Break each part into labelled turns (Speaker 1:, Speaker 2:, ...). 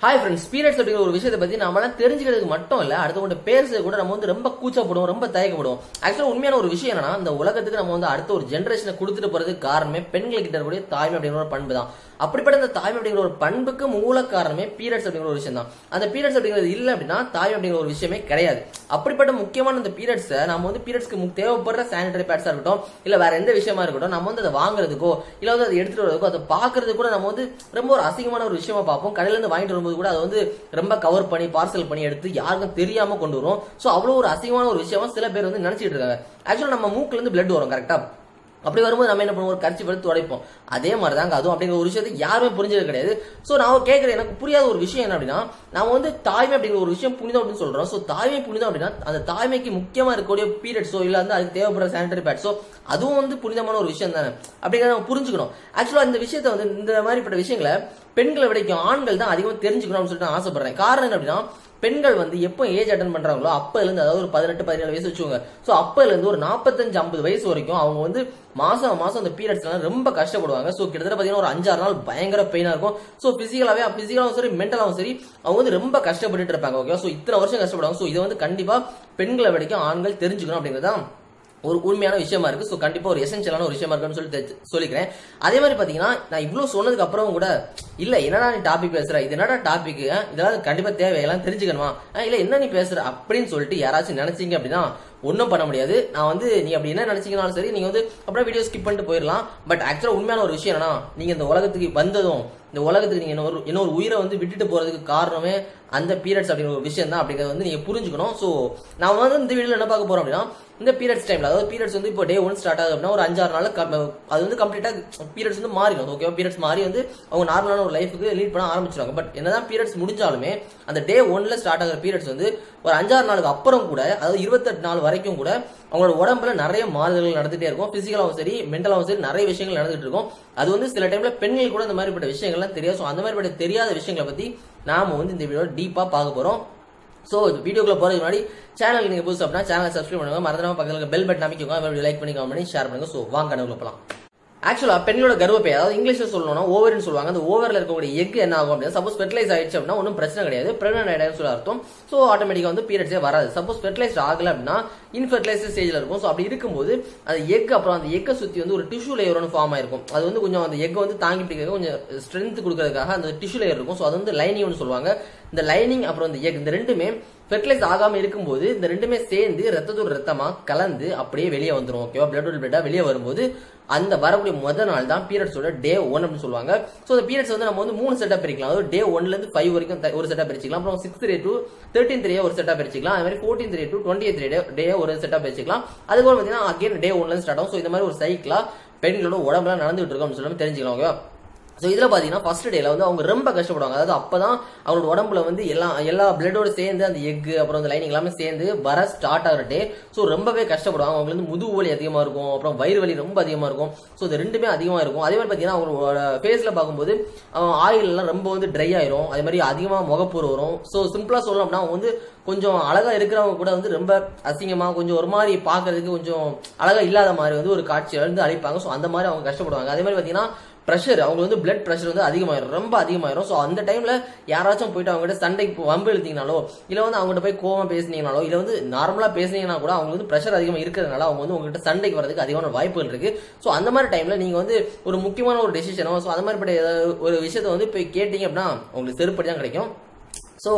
Speaker 1: Hi friends periods அப்படிங்கிற ஒரு விஷயத்தை பத்தி நம்மளாம் தெரிஞ்சுக்கிறதுக்கு மட்டும் இல்ல அடுத்தவங்க பேசுறது கூட நம்ம வந்து ரொம்ப கூச்சப்படுவோம் ரொம்ப தயக்கப்படுவோம். ஆக்சுவலா உண்மையான ஒரு விஷயம் என்னன்னா இந்த உலகத்துக்கு நம்ம வந்து அடுத்த ஒரு ஜென்ரேஷனை கொடுத்துட்டு போகிறதுக்கு காரணமே பெண்கள் கிட்ட இருக்கக்கூடிய தாய்மை அப்படிங்கிற ஒரு பண்பு தான் அப்படிப்பட்ட அந்த தாய்மை அப்படிங்கிற ஒரு பண்புக்கு மூல காரணமே பீரியட்ஸ் அப்படிங்கிற ஒரு விஷயம் தான் அந்த பீரியட்ஸ் அப்படிங்கிறது இல்லை அப்படின்னா தாய்மை அப்படிங்கிற ஒரு விஷயமே கிடையாது. அப்படிப்பட்ட முக்கியமான அந்த பீரியட்ஸை நம்ம வந்து பீரியட்ஸ்க்கு தேவைப்படுற சானிடரி பேட்ஸா இருக்கட்டும் இல்ல வேற எந்த விஷயமா இருக்கட்டும் நம்ம வந்து அதை வாங்குறதுக்கோ இல்ல வந்து அதை எடுத்துட்டு வரதுக்கோ அதை பாக்குறது கூட நம்ம வந்து ரொம்ப ஒரு அசிங்கமான ஒரு விஷயமா பார்ப்போம். கடையில இருந்து வாங்கிட்டு வரும்போது கூட அதை வந்து ரொம்ப கவர் பண்ணி பார்சல் பண்ணி எடுத்து யாருக்கும் தெரியாம கொண்டு வரும் சோ அவ்வளவு ஒரு அசிங்கமான ஒரு விஷயமா சில பேர் வந்து நினைச்சிட்டு இருக்காங்க. ஆக்சுவலா நம்ம மூக்குல இருந்து பிளட் வரும் கரெக்டா அப்படி வரும்போது நம்ம என்ன பண்ணுவோம்? ஒரு கட்சி எடுத்து துடைப்போம் அதே மாதிரி தாங்க அதுவும் அப்படிங்கிற ஒரு விஷயத்தை யாருமே புரிஞ்சது கிடையாது. ஸோ நான் கேட்குறேன் எனக்கு புரியாத ஒரு விஷயம் என்ன அப்படின்னா நம்ம வந்து தாய்மை அப்படிங்கிற ஒரு விஷயம் புனிதம் அப்படின்னு சொல்றோம். ஸோ தாய்மை புனிதம் அப்படின்னா அந்த தாய்மைக்கு முக்கியமா இருக்கக்கூடிய பீரியட்ஸோ இல்லை வந்து அதுக்கு தேவைப்படுற சானிடரி பேட்ஸோ அதுவும் வந்து புனிதமான ஒரு விஷயம் தானே. அப்படிங்கிறத நம்ம புரிஞ்சுக்கணும். ஆக்சுவலாக இந்த விஷயத்தை வந்து இந்த மாதிரிப்பட்ட விஷயங்களை பெண்களை விடைக்கும் ஆண்கள் தான் அதிகமாக தெரிஞ்சுக்கணும் அப்படின்னு சொல்லிட்டு நான் ஆசைப்படுறேன். காரணம் என்ன அப்படின்னா பெண்கள் வந்து எப்போ ஏஜ் அட்டன் பண்றாங்களோ அப்பல இருந்து அதாவது ஒரு பதினெட்டு பதினேழு வயசு வச்சுக்கோங்க. ஸோ அப்பல இருந்து ஒரு நாற்பத்தஞ்சு ஐம்பது வயசு வரைக்கும் அவங்க வந்து மாசம் மாசம் அந்த பீரியட்ஸ்லாம் ரொம்ப கஷ்டப்படுவாங்க. ஸோ கிட்டத்தட்ட பார்த்தீங்கன்னா ஒரு அஞ்சாறு நாள் பயங்கர பெயினா இருக்கும். ஸோ பிசிக்கலாவே பிசிக்கலாவும் சரி மென்டலாவும் சரி அவங்க வந்து ரொம்ப கஷ்டப்பட்டுட்டு இருப்பாங்க ஓகே ஸோ இத்தனை வருஷம் கஷ்டப்படுவாங்க. ஸோ இதை வந்து கண்டிப்பா பெண்களை வரைக்கும் ஆண்கள் தெரிஞ்சுக்கணும் அப்படிங்கிறதான் ஒரு உண்மையான விஷயமா இருக்கு. ஸோ கண்டிப்பா ஒரு எசென்சியலான ஒரு விஷயமா இருக்குன்னு சொல்லி சொல்லிக்கிறேன். அதே மாதிரி பாத்தீங்கன்னா நான் இவ்வளவு சொன்னதுக்கு அப்புறம் கூட இல்ல என்னடா நீ டாபிக் பேசுற? இது என்னடா டாபிக் இதெல்லாம் கண்டிப்பா தேவையெல்லாம் தெரிஞ்சுக்கணுமா? இல்லை இல்ல என்ன நீ பேசுற? அப்படின்னு சொல்லிட்டு யாராச்சும் நினைச்சீங்க அப்படின்னா ஒன்றும் பண்ண முடியாது. நான் வந்து நீ அப்படி என்ன நினைச்சீங்கனாலும் சரி நீங்க வந்து அப்படியே வீடியோ ஸ்கிப் பண்ணிட்டு போயிடலாம். பட் ஆக்சுவலா உண்மையான ஒரு விஷயம் என்னன்னா நீங்க இந்த உலகத்துக்கு வந்ததும் இந்த உலகத்துக்கு நீங்க இன்னொரு இன்னொரு உயிரை வந்து விட்டுட்டு போறதுக்கு காரணமே அந்த பீரியட்ஸ் அப்படிங்கிற ஒரு விஷயம் தான் அப்படிங்கறத வந்து நீங்க புரிஞ்சுக்கணும். ஸோ நான் வந்து இந்த வீடியோல என்ன பார்க்க போறோம் அப்படின்னா இந்த பீரியட்ஸ் டைம்ல அதாவது பீரியட்ஸ் வந்து இப்போ டே ஒன் ஸ்டார்ட் ஆகுது அப்படின்னா ஒரு அஞ்சாறு நாள் அது வந்து கம்ப்ளீட்டா பீரியட்ஸ் வந்து மாறிடும். ஓகேவா பீரியட்ஸ் மாறி வந்து அவங்க நார்மலான ஒரு லைஃபுக்கு லீட் பண்ண ஆரம்பிச்சிருவாங்க. பட் என்னதான் பீரியட்ஸ் முடிஞ்சாலுமே அந்த டே ஒன்ல ஸ்டார்ட் ஆகிற பீரியட்ஸ் வந்து ஒரு அஞ்சாறு நாளுக்கு அப்புறம் கூட அதாவது இருபத்தெட்டு நாள் வரைக்கும் கூட அவங்களோட உடம்புல நிறைய மாறுதல்கள் நடந்துட்டே இருக்கும். பிசிக்கலாவும் சரி மென்டலாவும் சரி நிறைய விஷயங்கள் நடந்துட்டு இருக்கும். அது வந்து சில டைம்ல பெண்கள் கூட இந்த மாதிரிப்பட்ட விஷயங்கள்லாம் தெரியாது. ஸோ அந்த மாதிரி தெரியாத விஷயங்களை பத்தி நாம வந்து இந்த வீடியோ டீப்பா பார்க்க போறோம். ஸோ வீடியோக்குள்ள போறதுக்கு முன்னாடி சேனலுக்கு நீங்க புதுசு அப்படின்னா சேனலை சப்ஸ்கிரைப் பண்ணுங்க. மறந்துடாம பக்கத்தில் பெல் பட்டன் அமைக்கோங்க. லைக் பண்ணி கமெண்ட் பண்ணி ஷேர் பண்ணுங்க. ஸோ வாங்க கனவுல ஆக்சுவலா பெண்களோட கர்ப்பப்பை அதாவது இங்கிலீஷ்ல சொல்லணும்னா ஓவர்னு சொல்லுவாங்க. அந்த ஓவர்ல இருக்கக்கூடிய எக் என்ன ஆகும் அப்படின்னா சப்போஸ் ஃபெர்டிலைஸ் ஆயிடுச்சு அப்படின்னா ஒன்றும் பிரச்சனை கிடையாது. பிரெக்னன்ட் ஆயிடுன்னு சொல்ல அர்த்தம். ஸோ ஆட்டோமேட்டிக்காக வந்து பீரியட்ஸே வராது. சப்போஸ் ஃபெர்டிலைஸ் ஆகல அப்படின்னா இன்ஃபெர்டிலைஸ் ஸ்டேஜில் இருக்கும். ஸோ அப்படி இருக்கும்போது அந்த எக் அப்புறம் அந்த எக்கை சுத்தி வந்து ஒரு டிஷ்யூ லேயர் ஒன்று ஃபார்ம் ஆயிருக்கும். அது வந்து கொஞ்சம் அந்த எக் வந்து தாங்கி பிடிக்க கொஞ்சம் ஸ்ட்ரென்த் கொடுக்கறதுக்காக அந்த டிஷ்யூ லேயர் இருக்கும். ஸோ அது வந்து லைனிங்னு சொல்லுவாங்க. இந்த லைனிங் அப்புறம் இந்த எக் இந்த ரெண்டுமே ஃபெர்டிலைஸ் ஆகாம இருக்கும்போது இந்த ரெண்டுமே சேர்ந்து ரத்தத்தோட ரத்தமா கலந்து அப்படியே வெளியே வந்துடும் ஓகேவா பிளட் பிளட்டா வெளியே வரும்போது அந்த வரக்கூடிய முதல் நாள் தான் பீரியட்ஸோட டே ஒன் அப்படின்னு சொல்லுவாங்க. ஸோ அந்த பீரியட்ஸ் வந்து நம்ம வந்து மூணு செட்டாக பிரிக்கலாம். அதாவது டே ஒன்ல இருந்து ஃபைவ் வரைக்கும் ஒரு செட்டாக பிரிச்சுக்கலாம். அப்புறம் sixth day to thirteen day ஒரு செட்டாக பிரிச்சுக்கலாம். அது மாதிரி fourteen day to twenty day day ஒரு செட்டாக பிரிச்சுக்கலாம். அதுக்கப்புறம் பார்த்தீங்கன்னா அகைன் டே ஒன்ல இருந்து ஸ்டார்ட் ஆகும். ஸோ இந்த மாதிரி ஒரு சைக்கிளா பெண்களோட உடம்புல நடந்துட்டு இருக்கோம் அப்படின்னு சொல்லி தெரிஞ்சுக்கலாம் ஓகேவா ஸோ இதில் பார்த்தீங்கன்னா ஃபர்ஸ்ட் டேல வந்து அவங்க ரொம்ப கஷ்டப்படுவாங்க. அதாவது அப்பதான் அவங்களோட உடம்புல வந்து எல்லா எல்லா பிளட்டோடு சேர்ந்து அந்த எக் அப்புறம் அந்த லைனிங் எல்லாமே சேர்ந்து வர ஸ்டார்ட் ஆகிற டே ஸோ ரொம்பவே கஷ்டப்படுவாங்க. அவங்களுக்கு வந்து முதுகு வலி அதிகமாக இருக்கும். அப்புறம் வயிறு வலி ரொம்ப அதிகமாக இருக்கும். ஸோ இது ரெண்டுமே அதிகமாக இருக்கும். அதே மாதிரி பார்த்தீங்கன்னா அவங்களோட ஃபேஸில் பார்க்கும்போது ஆயில் எல்லாம் ரொம்ப வந்து ட்ரை ஆயிரும். அதே மாதிரி அதிகமாக முகப்பூர் வரும். ஸோ சிம்பிளாக சொல்லணும் அப்படின்னா அவங்க வந்து கொஞ்சம் அழகாக இருக்கிறவங்க கூட வந்து ரொம்ப அசிங்கமாக கொஞ்சம் ஒரு மாதிரி பார்க்கறதுக்கு கொஞ்சம் அழகாக இல்லாத மாதிரி வந்து ஒரு காட்சியை வந்து அழிப்பாங்க ஸோ அந்த மாதிரி அவங்க கஷ்டப்படுவாங்க. அதே மாதிரி பார்த்தீங்கன்னா ப்ரெஷர் அவங்க வந்து பிளட் ப்ரெஷர் வந்து அதிகமாயிரும் ரொம்ப அதிகமாயிரும். ஸோ அந்த டைம்ல யாராச்சும் போயிட்டு அவங்ககிட்ட சண்டைக்கு வம்பு இழுத்தீங்கனாலோ இல்லை வந்து அவங்ககிட்ட போய் கோவம் பேசுனீங்கனாலோ இல்லை வந்து நார்மலாக பேசுனீங்கன்னா கூட அவங்க வந்து ப்ரெஷர் அதிகமாக இருக்கிறதுனால அவங்க வந்து உங்ககிட்ட சண்டைக்கு வரதுக்கு அதிகமான வாய்ப்புகள் இருக்கு. ஸோ அந்த மாதிரி டைம்ல நீங்க வந்து ஒரு முக்கியமான ஒரு டெசிஷனோ ஸோ அந்த மாதிரி ஒரு விஷயத்த வந்து போய் கேட்டீங்க அப்படின்னா உங்களுக்கு செருப்படி தான் கிடைக்கும். ஸோ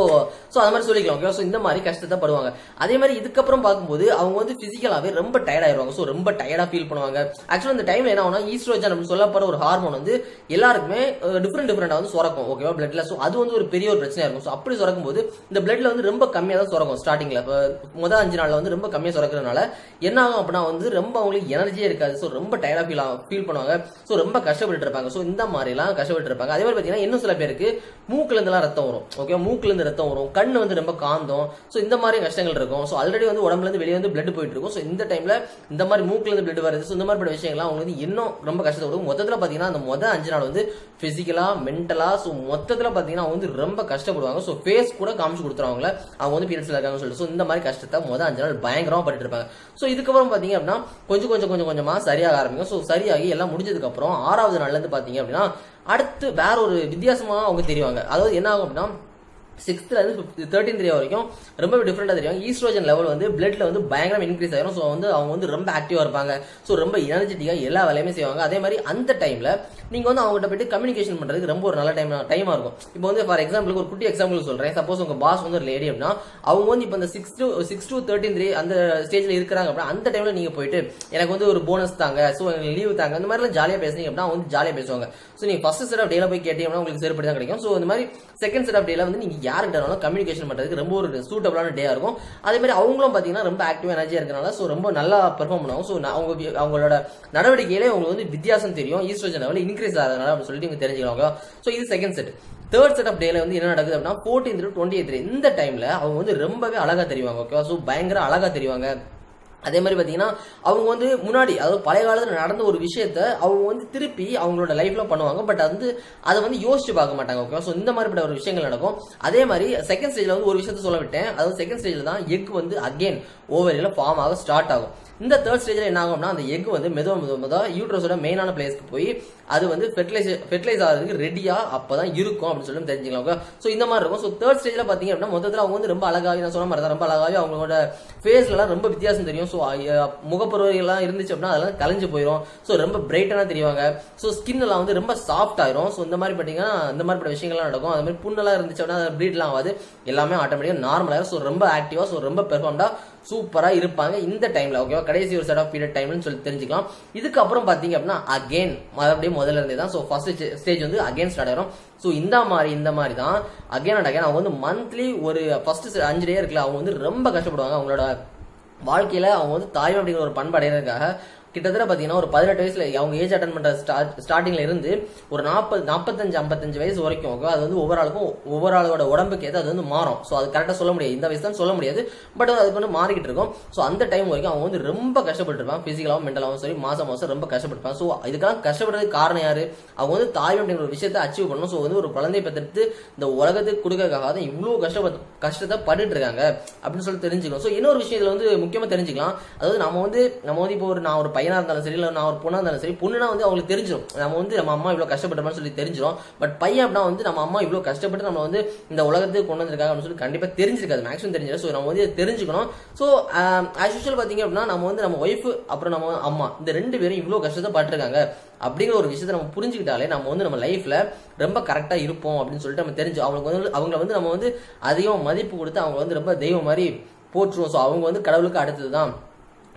Speaker 1: ஸோ அது மாதிரி சொல்லிக்கலாம் ஓகே ஸோ இந்த மாதிரி கஷ்டத்தை படுவாங்க. அதே மாதிரி இதுக்கப்புறம் பார்க்கும்போது அவங்க வந்து பிசிக்கலாகவே ரொம்ப டயர்ட் ஆயிடுவாங்க. ஸோ ரொம்ப டயர்டாக ஃபீல் பண்ணுவாங்க. ஆக்சுவலாக இந்த டைம்ல என்ன ஆகும்னா ஈஸ்ட்ரோஜன் அப்படின்னு சொல்லப்படுற ஒரு ஹார்மோன் வந்து எல்லாருக்குமே டிஃப்ரெண்ட் டிஃப்ரெண்டாக வந்து சுரக்கும் ஓகேவா பிளட்ல ஸோ அது வந்து ஒரு பெரிய ஒரு பிரச்சனையாக இருக்கும். ஸோ அப்படி சுரக்கும் போது இந்த பிளட்ல வந்து ரொம்ப கம்மியாக தான் சுரக்கும் ஸ்டார்டிங்ல இப்போ முதல் அஞ்சு நாளில் வந்து ரொம்ப கம்மியாக சுரக்கிறதுனால என்ன ஆகும் அப்படின்னா வந்து ரொம்ப அவங்களுக்கு எனர்ஜியே இருக்காது. ஸோ ரொம்ப டயர்டாக ஃபீல் ஃபீல் பண்ணுவாங்க. ஸோ ரொம்ப கஷ்டப்பட்டு இருப்பாங்க. ஸோ இந்த மாதிரிலாம் கஷ்டப்பட்டு இருப்பாங்க. அதே மாதிரி பார்த்தீங்கன்னா இன்னும் சில பேருக்கு மூக்குல இருந்தெல்லாம் ரத்தம் வரும் ஓகே மூக்குல இருந்து ரத்தம் வரும் கண் வந்து ரொம்ப காந்தம். ஸோ இந்த மாதிரி கஷ்டங்கள் இருக்கும். ஸோ ஆல்ரெடி வந்து உடம்புல இருந்து வெளியே வந்து பிளட் போயிட்டு இருக்கும். ஸோ இந்த டைம்ல இந்த மாதிரி மூக்குல இருந்து பிளட் வருது ஸோ இந்த மாதிரி விஷயங்கள்லாம் அவங்க வந்து இன்னும் ரொம்ப கஷ்டத்தை கொடுக்கும். மொத்தத்தில் பார்த்தீங்கன்னா அந்த மொதல் அஞ்சு நாள் வந்து பிசிக்கலா மென்டலா ஸோ மொத்தத்தில் பார்த்தீங்கன்னா அவங்க வந்து ரொம்ப கஷ்டப்படுவாங்க. ஸோ ஃபேஸ் கூட காமிச்சு கொடுத்துருவாங்கள அவங்க வந்து பீரியட்ஸ்ல இருக்காங்கன்னு சொல்லிட்டு. ஸோ இந்த மாதிரி கஷ்டத்தை மொதல் அஞ்சு நாள் பயங்கரமாக பட்டு இருப்பாங்க. ஸோ இதுக்கப்புறம் பார்த்தீங்க அப்படின்னா கொஞ்சம் கொஞ்சம் கொஞ்சம் கொஞ்சமாக சரியாக ஆரம்பிக்கும். ஸோ சரியாகி எல்லாம் முடிஞ்சதுக்கு அப்புறம் ஆறாவது நாள்ல இருந்து பார்த்தீங்க அப்படின்னா அடுத்து வேற ஒரு வித்தியாசமாக அவங்க தெரிவாங்க. அதாவது என்ன ஆகும் அப்படின்னா சிக்ஸ்த்லேருந்து ஃபிஃப்த் தேர்ட்டின் த்ரீ வரைக்கும் ரொம்ப டிஃப்ரெண்ட்டாக தெரியும். ஈஸ்ட்ரோஜன் லெவல் வந்து பிளட்ல வந்து பயங்கரம் இன்க்ரீஸ் ஆகிடும் ஸோ வந்து அவங்க வந்து ரொம்ப ஆக்டிவாக இருப்பாங்க. ஸோ ரொம்ப எனர்ஜெட்டிக்காக எல்லா வேலையுமே செய்வாங்க. அதே மாதிரி அந்த டைமில் நீங்கள் வந்து அவங்ககிட்ட போயிட்டு கம்யூனிகேஷன் பண்ணுறதுக்கு ரொம்ப ஒரு நல்ல டைம் டைமாக இருக்கும். இப்போ வந்து ஃபார் எக்ஸாம்பிளுக்கு ஒரு குட்டி எக்ஸாம்பிள் சொல்கிறேன் சப்போஸ் உங்கள் பாஸ் வந்து ஒரு லேடி அப்படின்னா அவங்க வந்து இப்போ இந்த six to six to thirteen three அந்த ஸ்டேஜில் இருக்கிறாங்க அப்படின்னா அந்த டைமில் நீங்கள் போயிட்டு எனக்கு வந்து ஒரு போனஸ் தாங்க. ஸோ எனக்கு லீவ் தாங்க. அந்த மாதிரிலாம் ஜாலியாக பேசுனீங்க அப்படின்னா அவங்க வந்து ஜாலியாக பேசுவாங்க. ஸோ நீங்கள் ஃபர்ஸ்ட் செட் ஆஃப் டேல போய் கேட்டீங்கன்னா உங்களுக்கு செருப்படி தான் கிடைக்கும். ஸோ இந்த மாதிரி செகண்ட் செட் ஆஃப் டேல வந்து நீங்கள் யாருக்கிட்டனாலும் கம்யூனிகேஷன் பண்ணுறதுக்கு ரொம்ப ஒரு சூட்டபிளான டே இருக்கும். அதே மாதிரி அவங்களும் பார்த்தீங்கன்னா ரொம்ப ஆக்டிவ் எனர்ஜியாக இருக்கிறனால ஸோ ரொம்ப நல்லா பெர்ஃபார்ம் பண்ணுவாங்க. ஸோ அவங்க அவங்களோட நடவடிக்கையிலே உங்களுக்கு வந்து வித்தியாசம் தெரியும். ஈஸ்ட்ரோஜன் லெவல் இன்க்ரீஸ் ஆகிறதுனால அப்படின்னு சொல்லிட்டு இவங்க தெரிஞ்சுக்கிறாங்க. ஸோ இது second set third set of டேல வந்து என்ன நடக்குது அப்படின்னா ஃபோர்டீன் டு டுவெண்ட்டி எயிட் இந்த டைம்ல அவங்க வந்து ரொம்பவே அழகா தெரிவாங்க ஓகேவா ஸோ பயங்கர அழகா தெரிவாங்க. அதே மாதிரி பார்த்தீங்கன்னா அவங்க வந்து முன்னாடி அதாவது பழைய காலத்தில் நடந்த ஒரு விஷயத்த அவங்க வந்து திருப்பி அவங்களோட லைஃப்ல பண்ணுவாங்க. பட் அது வந்து அதை வந்து யோசிச்சு பார்க்க மாட்டாங்க ஓகே ஸோ இந்த மாதிரிப்பட்ட ஒரு விஷயங்கள் நடக்கும். அதே மாதிரி செகண்ட் ஸ்டேஜ்ல வந்து ஒரு விஷயத்த சொல்ல விட்டேன். அதாவது செகண்ட் ஸ்டேஜ்ல தான் எக் வந்து அகைன் ஓவரியில் ஃபார்ம் ஆக ஸ்டார்ட் ஆகும். இந்த தேர்ட் ஸ்டேஜ்ல என்ன ஆகும்னா அந்த எக் வந்து மெதுவா மெதுவாக மெதுவா யூட்ரஸோட மெயினான பிளேஸ்க்கு போய் அது வந்து ஃபெர்டிலைஸ் ஃபெர்டிலைஸ் ஆகிறதுக்கு ரெடியா அப்பதான் இருக்கும் அப்படின்னு சொல்லி தெரிஞ்சுக்கலாம் ஓகே ஸோ இந்த மாதிரி இருக்கும். ஸோ தேர்ட் ஸ்டேஜ்ல பாத்தீங்க அப்படின்னா மொத்தத்தில் அவங்க வந்து ரொம்ப அழகாகி நான் சொன்ன மாதிரி தான் ரொம்ப அழகாகி அவங்களோட ஃபேஸ்லாம் ரொம்ப வித்தியாசம் தெரியும். ஸோ முகப்பருவெல்லாம் இருந்துச்சு அப்படின்னா அதெல்லாம் கலைஞ்சு போயிடும் ஸோ ரொம்ப பிரைட்டனா தெரிவாங்க. ஸோ ஸ்கின் எல்லாம் வந்து ரொம்ப சாஃப்ட் ஆயிரும். ஸோ இந்த மாதிரி பார்த்தீங்கன்னா இந்த மாதிரி விஷயங்கள்லாம் நடக்கும். அது மாதிரி புண்ணெல்லாம் இருந்துச்சு அப்படின்னா அது ப்ளீட்லாம் ஆகாது. எல்லாமே ஆட்டோமேட்டிக்காக நார்மலாக ஸோ ரொம்ப ஆக்டிவா ஸோ ரொம்ப பெர்ஃபார்ம்டா சூப்பராக இருப்பாங்க இந்த டைம்ல ஓகேவா கடைசி ஒரு செட் ஆஃப் பீரியட் டைம்னு சொல்லி தெரிஞ்சுக்கலாம். இதுக்கப்புறம் பார்த்தீங்க அப்படின்னா அகைன் மறுபடியும் முதல்ல இருந்தே தான். ஸோ ஃபர்ஸ்ட் ஸ்டேஜ் வந்து அகைன் ஸ்டார்ட் ஆயிரும். ஸோ இந்த மாதிரி இந்த மாதிரி தான். அகைன் அண்ட் அகைன் அவங்க வந்து மந்த்லி ஒரு ஃபர்ஸ்ட் அஞ்சு டே இருக்குல்ல அவங்க வந்து ரொம்ப கஷ்டப்படுவாங்க. அவங்களோட வாழ்க்கையில் அவங்க வந்து தாய்மை அப்படிங்கிற ஒரு பண்பு அடைகிறதுக்காக கிட்டத்தட்ட பாத்தீங்கன்னா ஒரு பதினெட்டு வயசுல அவங்க ஏஜ் அட்டன் பண்ற ஸ்டார்டிங்ல இருந்து ஒரு நாற்பது நாற்பத்தஞ்சு ஐம்பத்தஞ்சு வயசு வரைக்கும் அது வந்து ஒவ்வொரு ஆளுக்கும் ஒவ்வொரு ஆளோட உடம்புக்கு ஏதாவது அது வந்து மாறும். ஸோ அது கரெக்டாக சொல்ல முடியாது. இந்த வயசு தான் சொல்ல முடியாது. பட் அதுக்கு வந்து மாறிக்கிட்டு இருக்கும். ஸோ அந்த டைம் வரைக்கும் அவங்க வந்து ரொம்ப கஷ்டப்பட்டுருப்பான் பிசிக்கலாகவும் மென்டலாகவும் சரி மாசம் மாசம் ரொம்ப கஷ்டப்பட்டுப்பாங்க ஸோ இதுக்கெல்லாம் கஷ்டப்படுறதுக்கு காரணம் யாரு? அவங்க வந்து தாய் அப்படிங்கிற ஒரு விஷயத்தை அச்சீவ் பண்ணணும். ஸோ வந்து ஒரு குழந்தையை பெற்று இந்த உலகத்துக்கு கொடுக்கறதுக்காக தான் இவ்வளோ கஷ்டப்பட்டு கஷ்டத்தை பட்டுட்டு இருக்காங்க. அப்படின்னு சொல்லி தெரிஞ்சுக்கலாம் ஸோ இன்னொரு விஷயம் இதுல வந்து முக்கியமாக தெரிஞ்சுக்கலாம். அதாவது நம்ம வந்து நம்ம வந்து இப்போ ஒரு நான் ஒரு பையனா இருந்தாலும் சரி இல்லை நான் ஒரு பொண்ணா இருந்தாலும் சரி பொண்ணுனா வந்து அவங்களுக்கு தெரிஞ்சிடும் நம்ம வந்து நம்ம அம்மா இவ்வளவு கஷ்டப்பட்டோம்னு சொல்லி தெரிஞ்சிடும் பட் பையன் அப்படின்னா வந்து நம்ம அம்மா இவ்வளவு கஷ்டப்பட்டு நம்ம வந்து இந்த உலகத்துக்கு கொண்டு வந்திருக்காங்க அப்படின்னு சொல்லி கண்டிப்பா தெரிஞ்சிருக்காது. மேக்ஸிமம் தெரிஞ்சிடும் ஸோ நம்ம வந்து தெரிஞ்சுக்கணும். ஸோ ஆஸ் யூஷுவல் பாத்தீங்க அப்படின்னா நம்ம வந்து நம்ம ஒய்ஃப் அப்புறம் நம்ம அம்மா இந்த ரெண்டு பேரும் இவ்வளவு கஷ்டத்தை பட்டிருக்காங்க. அப்படிங்கிற ஒரு விஷயத்தை நம்ம புரிஞ்சுக்கிட்டாலே நம்ம வந்து நம்ம லைஃப்ல ரொம்ப கரெக்டா இருப்போம் அப்படின்னு சொல்லிட்டு நம்ம தெரிஞ்சு அவங்களுக்கு வந்து அவங்கள வந்து நம்ம வந்து அதிகம் மதிப்பு கொடுத்து அவங்க வந்து ரொம்ப தெய்வம் மாதிரி போற்றுவோம். ஸோ அவங்க வந்து கடவுளுக்கு அடுத்தது தான்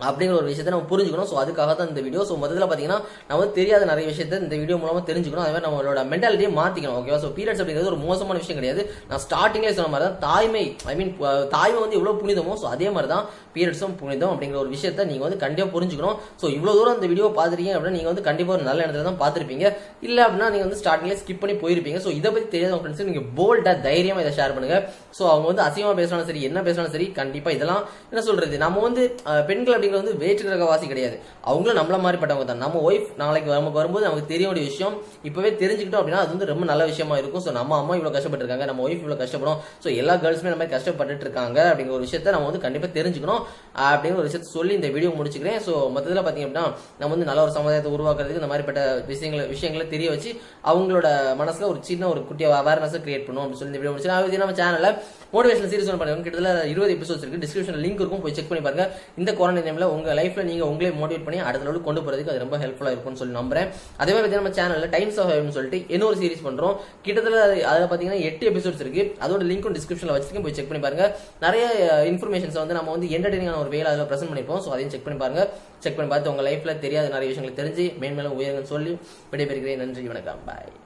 Speaker 1: அப்படிங்கிற ஒரு விஷயத்தை நம்ம புரிஞ்சுக்கணும். ஸோ அதுக்காக தான் இந்த வீடியோ ஸோ மொத்தத்தில் பார்த்தீங்கன்னா நம்ம தெரியாத நிறைய விஷயத்தை இந்த வீடியோ மூலமாக தெரிஞ்சுக்கணும். அதே மாதிரி நம்மளோட மென்டாலிட்டியை மாற்றிக்கணும் ஓகேவா ஸோ பீரியட்ஸ் அப்படிங்கிறது ஒரு மோசமான விஷயம் கிடையாது. நான் ஸ்டார்டிங்லேயே சொன்ன மாதிரி தான் தாய்மை ஐ மீன் தாய்மை வந்து எவ்வளோ புனிதமோ ஸோ அதே மாதிரி தான் பீரியட்ஸும் புனிதம் அப்படிங்கிற ஒரு விஷயத்தை நீங்கள் வந்து கண்டிப்பாக புரிஞ்சுக்கணும். ஸோ இவ்வளோ தூரம் இந்த வீடியோ பார்த்துருக்கீங்க அப்படின்னா நீங்கள் வந்து கண்டிப்பாக ஒரு நல்ல இடத்துல தான் பார்த்துருப்பீங்க இல்லை அப்படின்னா நீங்கள் வந்து ஸ்டார்டிங்லேயே ஸ்கிப் பண்ணி போயிருப்பீங்க. ஸோ இதை பற்றி தெரியாத ஃப்ரெண்ட்ஸ் நீங்கள் போல்டாக தைரியமாக இதை ஷேர் பண்ணுங்கள் ஸோ அவங்க வந்து அசிங்கமாக பேசினாலும் சரி என்ன பேசினாலும் சரி கண்டிப்பாக இதெல்லாம் என்ன சொல்கிறது நம்ம வந்து பெண்கள் அப்படிங்கிறது வந்து வேற்று கிரகவாசி கிடையாது. அவங்களும் நம்மள மாதிரிப்பட்டவங்க தான். நம்ம ஒய்ஃப் நாளைக்கு நமக்கு வரும்போது நமக்கு தெரிய வேண்டிய விஷயம் இப்பவே தெரிஞ்சுக்கிட்டோம் அப்படின்னா அது வந்து ரொம்ப நல்ல விஷயமா இருக்கும். ஸோ நம்ம அம்மா இவ்வளவு கஷ்டப்பட்டு இருக்காங்க நம்ம ஒய்ஃப் இவ்வளோ கஷ்டப்படும். ஸோ எல்லா கேர்ள்ஸுமே நம்ம கஷ்டப்பட்டுட்டு இருக்காங்க அப்படிங்கிற ஒரு விஷயத்த நம்ம வந்து கண்டிப்பாக தெரிஞ்சுக்கணும். அப்படிங்கிற ஒரு விஷயத்த சொல்லி இந்த வீடியோ முடிச்சுக்கிறேன். ஸோ மொத்தத்தில் பார்த்தீங்க அப்படின்னா நம்ம வந்து நல்ல ஒரு சமுதாயத்தை உருவாக்குறதுக்கு இந்த மாதிரிப்பட்ட விஷயங்களை விஷயங்களை தெரிய வச்சு அவங்களோட மனசில் ஒரு சின்ன ஒரு குட்டி அவேர்னஸை கிரியேட் பண்ணும் அப்படின்னு சொல்லி இந்த வீடியோ முடிச்சு அது நம்ம சேனலில் மோட்டிவேஷன் சீரிஸ் ஒன்று பண்ணுவோம். கிட்டத்தட்ட இருபது எபிசோட்ஸ் இருக்கு. டிஸ்கிரிப்ஷன் லிங்க் இருக்கும். போய் செக் பண்ணி பாருங்க. இந்த கொரோனா டைம்ல உங்க லைஃப்ல நீங்க உங்களே மோட்டிவேட் பண்ணி அடுத்த லெவலுக்கு கொண்டு போறதுக்கு அது ரொம்ப ஹெல்ப்ஃபுல்லா இருக்கும்னு சொல்லி நம்புறேன். அதே மாதிரி நம்ம சேனல்ல டைம்ஸ் ஆஃப் ஹெவன் சொல்லிட்டு இன்னொரு சீரிஸ் பண்றோம். கிட்டத்தட்ட அது- அதுல பாத்தீங்கன்னா எட்டு எபிசோட்ஸ் இருக்கு. அதோட லிங்க்கும் டிஸ்கிரிப்ஷன்ல வச்சிருக்கேன். போய் செக் பண்ணி பாருங்க. நிறைய இன்ஃபர்மேஷன்ஸ் வந்து நம்ம வந்து என்டர்டெய்னிங்கான ஒரு வேலை அதில் ப்ரெசென்ட் பண்ணிப்போம். ஸோ அதையும் செக் பண்ணி பாருங்க. செக் பண்ணி பார்த்து உங்க லைஃப்ல தெரியாத நிறைய விஷயங்களை தெரிஞ்சு மேன்மேலும் உயருங்கன்னு சொல்லி விடைபெறுகிறேன். நன்றி வணக்கம். பாய்